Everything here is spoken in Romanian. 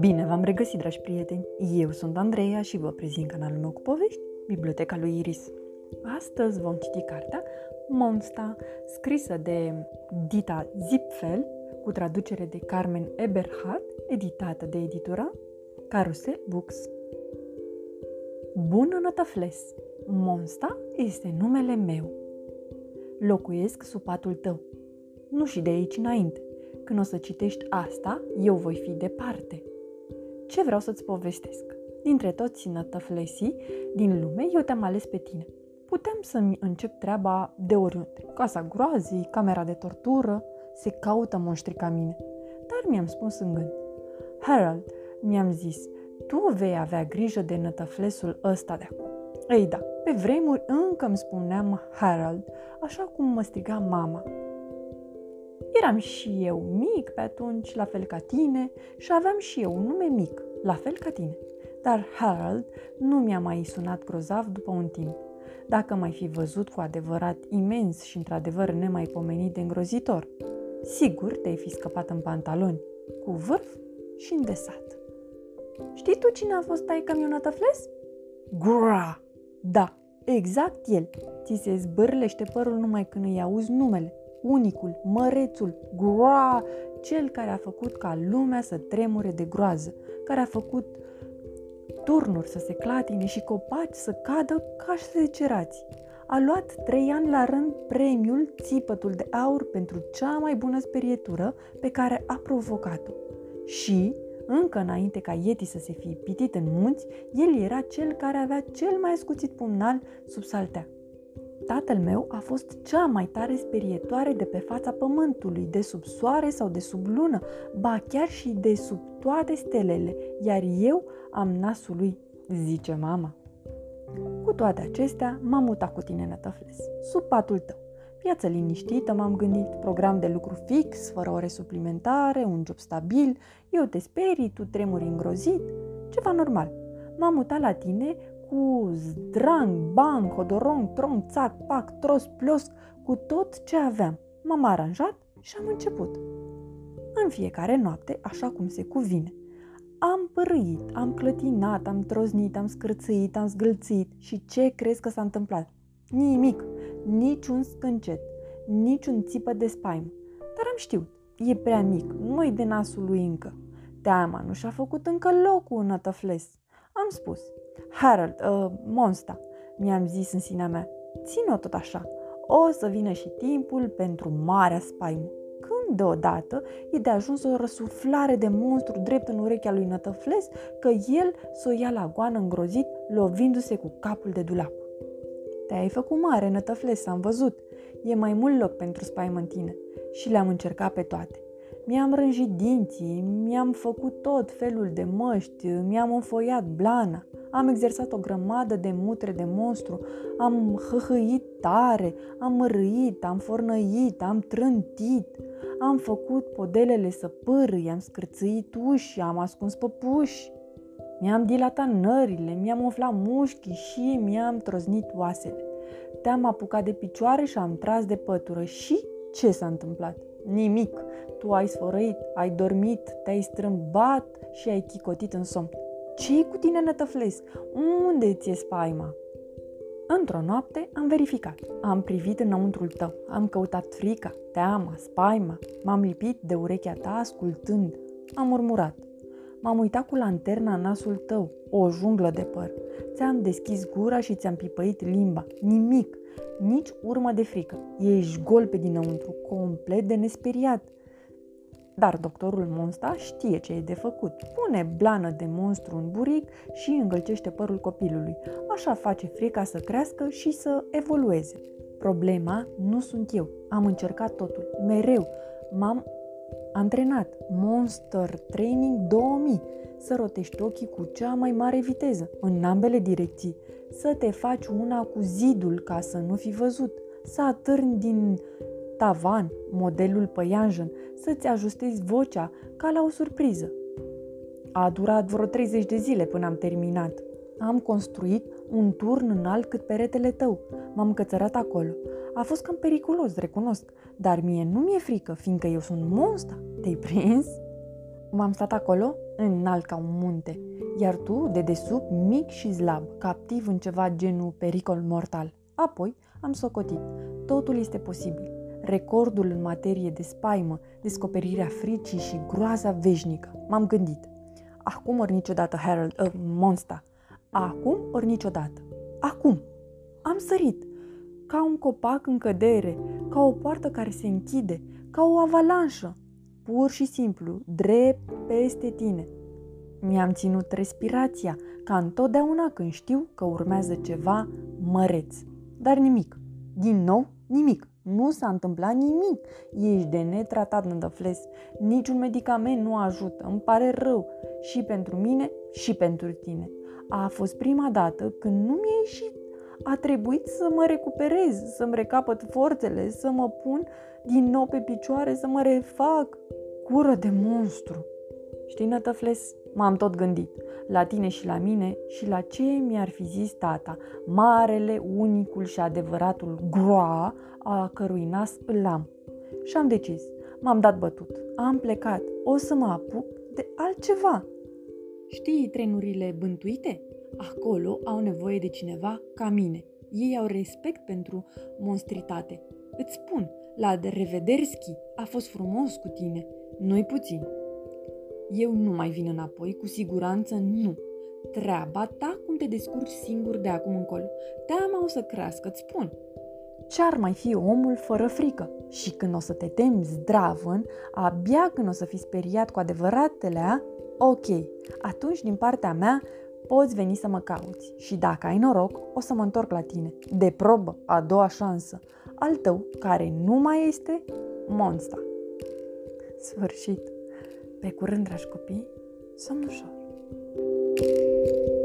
Bine v-am regăsit, dragi prieteni! Eu sunt Andreea și vă prezint canalul meu cu povești, Biblioteca lui Iris. Astăzi vom citi cartea Monsta, scrisă de Dita Zipfel, cu traducere de Carmen Eberhard, editată de editura Carusel Books. Bună nătăfles! Monsta este numele meu. Locuiesc sub patul tău. Nu și de aici înainte. Când o să citești asta, eu voi fi departe. Ce vreau să-ți povestesc? Dintre toți nătăflesii din lume, eu te-am ales pe tine. Putem să-mi încep treaba de oriunde. Casa groazii, camera de tortură, se caută monștri ca mine. Dar mi-am spus în gând. Harold, mi-am zis, tu vei avea grijă de nătăflesul ăsta de acum. Ei da, pe vremuri încă îmi spuneam Harold, așa cum mă striga mama. Eram și eu mic pe atunci, la fel ca tine, și aveam și eu un nume mic, la fel ca tine. Dar Harold nu mi-a mai sunat grozav după un timp. Dacă mai fi văzut cu adevărat imens și într-adevăr nemaipomenit de îngrozitor, sigur te-ai fi scăpat în pantaloni, cu vârf și îndesat. Știi tu cine a fost taica mi Fles? Gra! Da, exact el. Ți se zbârlește părul numai când îi auzi numele. Unicul, mărețul, Gra, cel care a făcut ca lumea să tremure de groază, care a făcut turnuri să se clatine și copaci să cadă ca secerați. A luat trei ani la rând premiul Țipătul de Aur pentru cea mai bună sperietură pe care a provocat-o. Și încă înainte ca Yeti să se fie pitit în munți, el era cel care avea cel mai scuțit pumnal sub saltea. Tatăl meu a fost cea mai tare sperietoare de pe fața pământului, de sub soare sau de sub lună, ba chiar și de sub toate stelele, iar eu am nasul lui, zice mama. Cu toate acestea, m-am mutat cu tine, nătăfles, sub patul tău. Viață liniștită, m-am gândit, program de lucru fix, fără ore suplimentare, un job stabil, eu te sperii, tu tremuri îngrozit, ceva normal. M-am mutat la tine cu zdrang, bang, hodorong, trong, țac, pac, tros, plos, cu tot ce aveam. M-am aranjat și am început. În fiecare noapte, așa cum se cuvine. Am părâit, am clătinat, am troznit, am scârțâit, am zgâlțit și ce crezi că s-a întâmplat? Nimic niciun scâncet, niciun țipă de spaimă. Dar am știut, e prea mic, nu-i de nasul lui încă. Teama nu și-a făcut încă locul în tăfles. Am spus, Harold, uh, Monsta, mi-am zis în sinea mea, țin-o tot așa, o să vină și timpul pentru marea spaimă. Când deodată e de ajuns o răsuflare de monstru drept în urechea lui Nătăfles că el s-o ia la goană îngrozit, lovindu-se cu capul de dulap. Te-ai făcut mare, nătăfles, am văzut. E mai mult loc pentru spaimă în tine. Și le-am încercat pe toate. Mi-am rânjit dinții, mi-am făcut tot felul de măști, mi-am înfoiat blana, am exersat o grămadă de mutre de monstru, am hăhăit tare, am râit, am fornăit, am trântit, am făcut podelele să pârâi, am scârțâit uși, am ascuns păpuși. Mi-am dilatat nările, mi-am umflat mușchii și mi-am troznit oasele. Te-am apucat de picioare și am tras de pătură. Și ce s-a întâmplat? Nimic. Tu ai sfărăit, ai dormit, te-ai strâmbat și ai chicotit în somn. Ce cu tine, nătăflesc? Unde ți-e spaima? Într-o noapte am verificat. Am privit înăuntrul tău. Am căutat frica, teama, spaima. M-am lipit de urechea ta ascultând. Am murmurat. M-am uitat cu lanterna în nasul tău, o junglă de păr. Ți-am deschis gura și ți-am pipăit limba. Nimic, nici urmă de frică. Ești gol pe dinăuntru, complet de nesperiat. Dar doctorul Monsta știe ce e de făcut. Pune blană de monstru în buric și îngălcește părul copilului. Așa face frica să crească și să evolueze. Problema nu sunt eu. Am încercat totul, mereu. M-am Antrenat Monster Training 2000 să rotești ochii cu cea mai mare viteză, în ambele direcții, să te faci una cu zidul ca să nu fi văzut, să atârni din tavan modelul păianjen, să-ți ajustezi vocea ca la o surpriză. A durat vreo 30 de zile până am terminat. Am construit un turn înalt cât peretele tău. M-am cățărat acolo. A fost cam periculos, recunosc, dar mie nu mi-e frică, fiindcă eu sunt monsta. Te-ai prins? M-am stat acolo, înalt ca un munte, iar tu, de desubt, mic și slab, captiv în ceva genul pericol mortal. Apoi am socotit. Totul este posibil. Recordul în materie de spaimă, descoperirea fricii și groaza veșnică. M-am gândit. Acum ori niciodată, Harold, uh, Monsta. Acum ori niciodată. Acum. Am sărit. Ca un copac în cădere, ca o poartă care se închide, ca o avalanșă. Pur și simplu, drept peste tine. Mi-am ținut respirația, ca întotdeauna când știu că urmează ceva măreț. Dar nimic. Din nou, nimic. Nu s-a întâmplat nimic. Ești de netratat, nădăfles. Niciun medicament nu ajută. Îmi pare rău. Și pentru mine, și pentru tine. A fost prima dată când nu mi-a ieșit. A trebuit să mă recuperez, să-mi recapăt forțele, să mă pun din nou pe picioare, să mă refac. Cură de monstru! Știi, nătăfles, m-am tot gândit la tine și la mine și la ce mi-ar fi zis tata, marele, unicul și adevăratul groa a cărui nas îl am. Și am decis, m-am dat bătut, am plecat, o să mă apuc de altceva. Știi trenurile bântuite? Acolo au nevoie de cineva ca mine. Ei au respect pentru monstritate. Îți spun, la Revederski a fost frumos cu tine, nu puțin. Eu nu mai vin înapoi, cu siguranță nu. Treaba ta cum te descurci singur de acum încolo. Teama o să crească, îți spun. Ce-ar mai fi omul fără frică? Și când o să te temi zdravăn, abia când o să fii speriat cu adevăratele, ok, atunci din partea mea poți veni să mă cauți și dacă ai noroc, o să mă întorc la tine. De probă, a doua șansă, al tău, care nu mai este monsta. Sfârșit. Pe curând, dragi copii, somn ușor! thank you